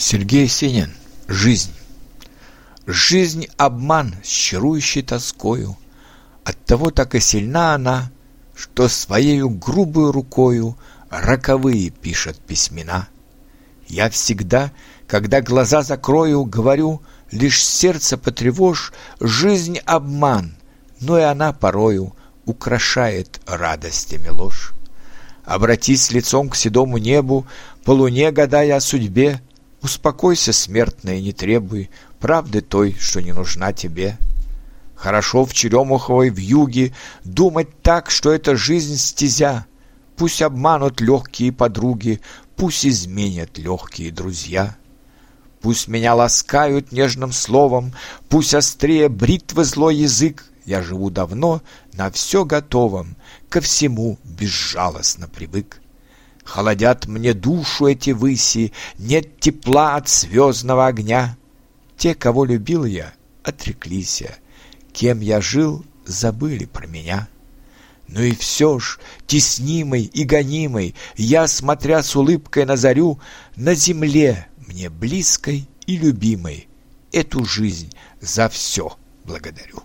Сергей Сенин. Жизнь. Жизнь — обман с чарующей тоскою. Оттого так и сильна она, Что своею грубую рукою Роковые пишет письмена. Я всегда, когда глаза закрою, Говорю, лишь сердце потревожь, Жизнь — обман, но и она порою Украшает радостями ложь. Обратись лицом к седому небу, По луне гадая о судьбе, Успокойся, смертная, не требуй Правды той, что не нужна тебе. Хорошо в черемуховой вьюге Думать так, что это жизнь стезя. Пусть обманут легкие подруги, Пусть изменят легкие друзья. Пусть меня ласкают нежным словом, Пусть острее бритвы злой язык, Я живу давно на все готовом, Ко всему безжалостно привык. Холодят мне душу эти выси, Нет тепла от звездного огня. Те, кого любил я, отреклись. Кем я жил, забыли про меня. Но и все ж, теснимый и гонимый, Я, смотря с улыбкой на зарю, На земле мне близкой и любимой, Эту жизнь за все благодарю.